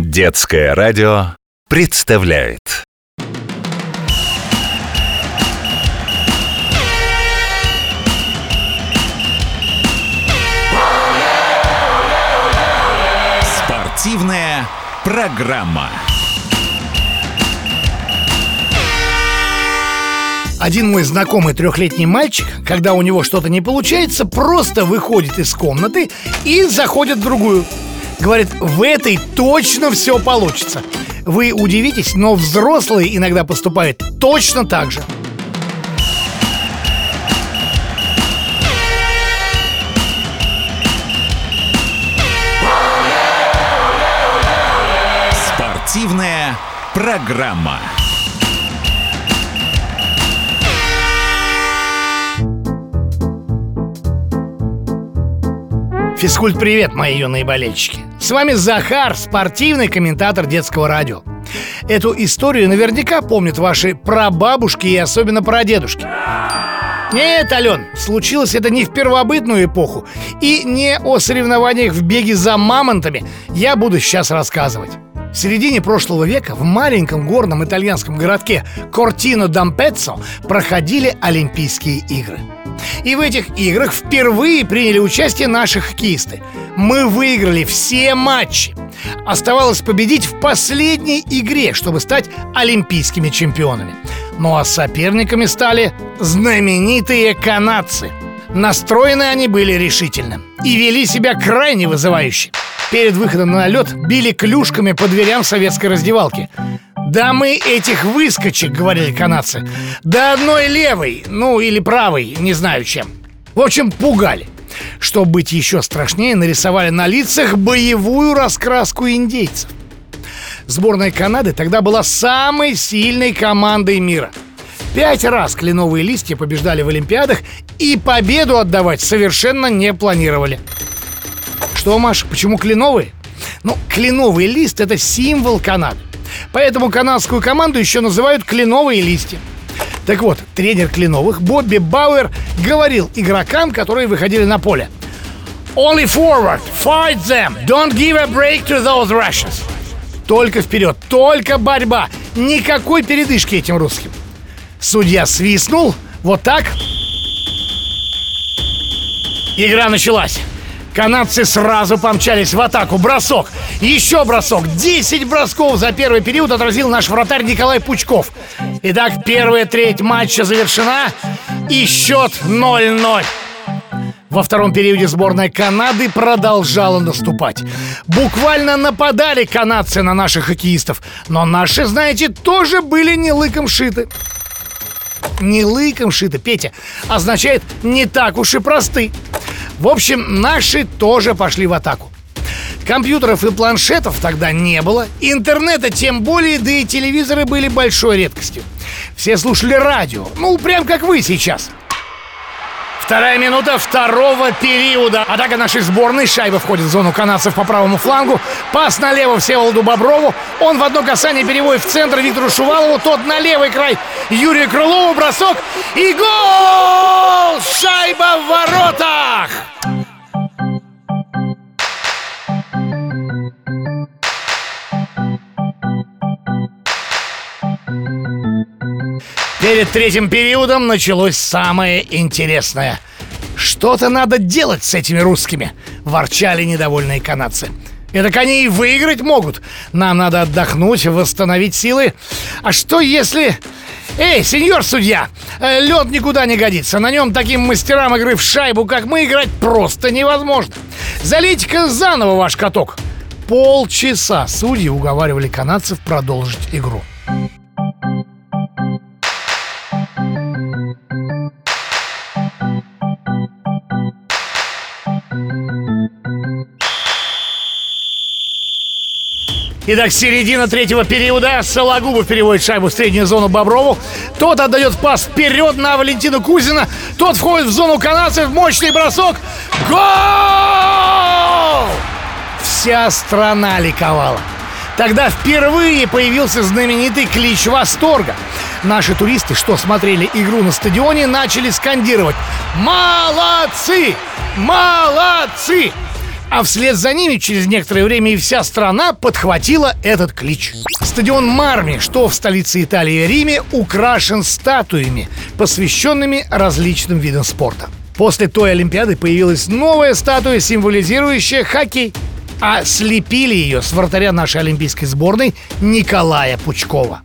Детское радио представляет Спортивная программа. Один мой знакомый трехлетний мальчик, когда у него что-то не получается, просто выходит из комнаты и заходит в другую. Говорит, в этой точно все получится. Вы удивитесь, но взрослые иногда поступают точно так же. Спортивная программа. Физкульт привет, мои юные болельщики. С вами Захар, спортивный комментатор детского радио. Эту историю наверняка помнят ваши прабабушки и особенно прадедушки. Нет, Ален, случилось это не в первобытную эпоху И не о соревнованиях в беге за мамонтами я буду сейчас рассказывать в середине прошлого века в маленьком горном итальянском городке Кортино дампеццо проходили Олимпийские игры. И в этих играх впервые приняли участие наши хоккеисты. Мы выиграли все матчи. Оставалось победить в последней игре, чтобы стать олимпийскими чемпионами. Ну а соперниками стали знаменитые канадцы. Настроены они были решительно и вели себя крайне вызывающе. Перед выходом на лед били клюшками по дверям советской раздевалки. «Да мы этих выскочек», — говорили канадцы. «До одной левой, ну или правой, не знаю чем» В общем, пугали. Чтобы быть еще страшнее, нарисовали на лицах боевую раскраску индейцев. Сборная Канады тогда была самой сильной командой мира. Пять раз кленовые листья побеждали в Олимпиадах И победу отдавать совершенно не планировали Что, Маш, почему кленовые? Ну, кленовый лист — это символ Канады Поэтому канадскую команду еще называют «кленовые листья». Так вот, тренер Кленовых Бобби Бауэр говорил игрокам, которые выходили на поле. Only forward, fight them, don't give a break to those Russians. Только вперед, только борьба, никакой передышки этим русским. Судья свистнул, вот так. Игра началась. Канадцы сразу помчались в атаку. Бросок. Еще бросок. 10 бросков за первый период отразил наш вратарь Николай Пучков. Итак, первая треть матча завершена. И счет 0-0. Во втором периоде сборная Канады продолжала наступать. Буквально нападали канадцы на наших хоккеистов. Но наши, знаете, тоже были не лыком шиты. Не лыком шиты, Петя, означает не так уж и просты. В общем, наши тоже пошли в атаку. Компьютеров и планшетов тогда не было, интернета тем более, да и телевизоры были большой редкостью. Все слушали радио, ну, прям как вы сейчас. Вторая минута второго периода. Атака нашей сборной. Шайба входит в зону канадцев по правому флангу. Пас налево Всеволоду Боброву. Он в одно касание переводит в центр Виктору Шувалову. Тот на левый край Юрию Крылову. Бросок. И гол! Шайба в воротах! Перед третьим периодом началось самое интересное. Что-то надо делать с этими русскими, ворчали недовольные канадцы. Это они и выиграть могут. Нам надо отдохнуть, восстановить силы. А что если... Эй, сеньор судья, э, лед никуда не годится. На нем таким мастерам игры в шайбу, как мы, играть просто невозможно. Залейте-ка заново ваш каток. Полчаса судьи уговаривали канадцев продолжить игру. Итак, середина третьего периода. Сологубов переводит шайбу в среднюю зону Боброву. Тот отдает пас вперед на Валентину Кузина. Тот входит в зону канадцев. Мощный бросок. Гол! Вся страна ликовала. Тогда впервые появился знаменитый клич восторга. Наши туристы, что смотрели игру на стадионе, начали скандировать «Молодцы! Молодцы!» А вслед за ними через некоторое время и вся страна подхватила этот клич. Стадион Марми, что в столице Италии Риме, украшен статуями, посвященными различным видам спорта. После той Олимпиады появилась новая статуя, символизирующая хоккей. А слепили ее с вратаря нашей олимпийской сборной Николая Пучкова.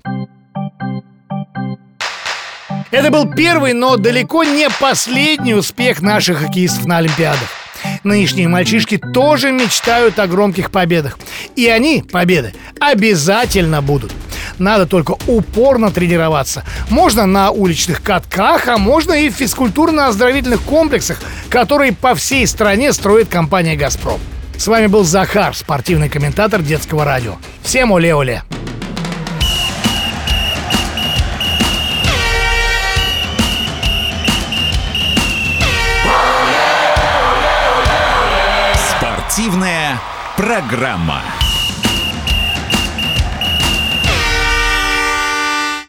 Это был первый, но далеко не последний успех наших хоккеистов на Олимпиадах. Нынешние мальчишки тоже мечтают о громких победах. И они, победы, обязательно будут. Надо только упорно тренироваться. Можно на уличных катках, а можно и в физкультурно-оздоровительных комплексах, которые по всей стране строит компания «Газпром». С вами был Захар, спортивный комментатор детского радио. Всем оле-оле! Спортивная программа.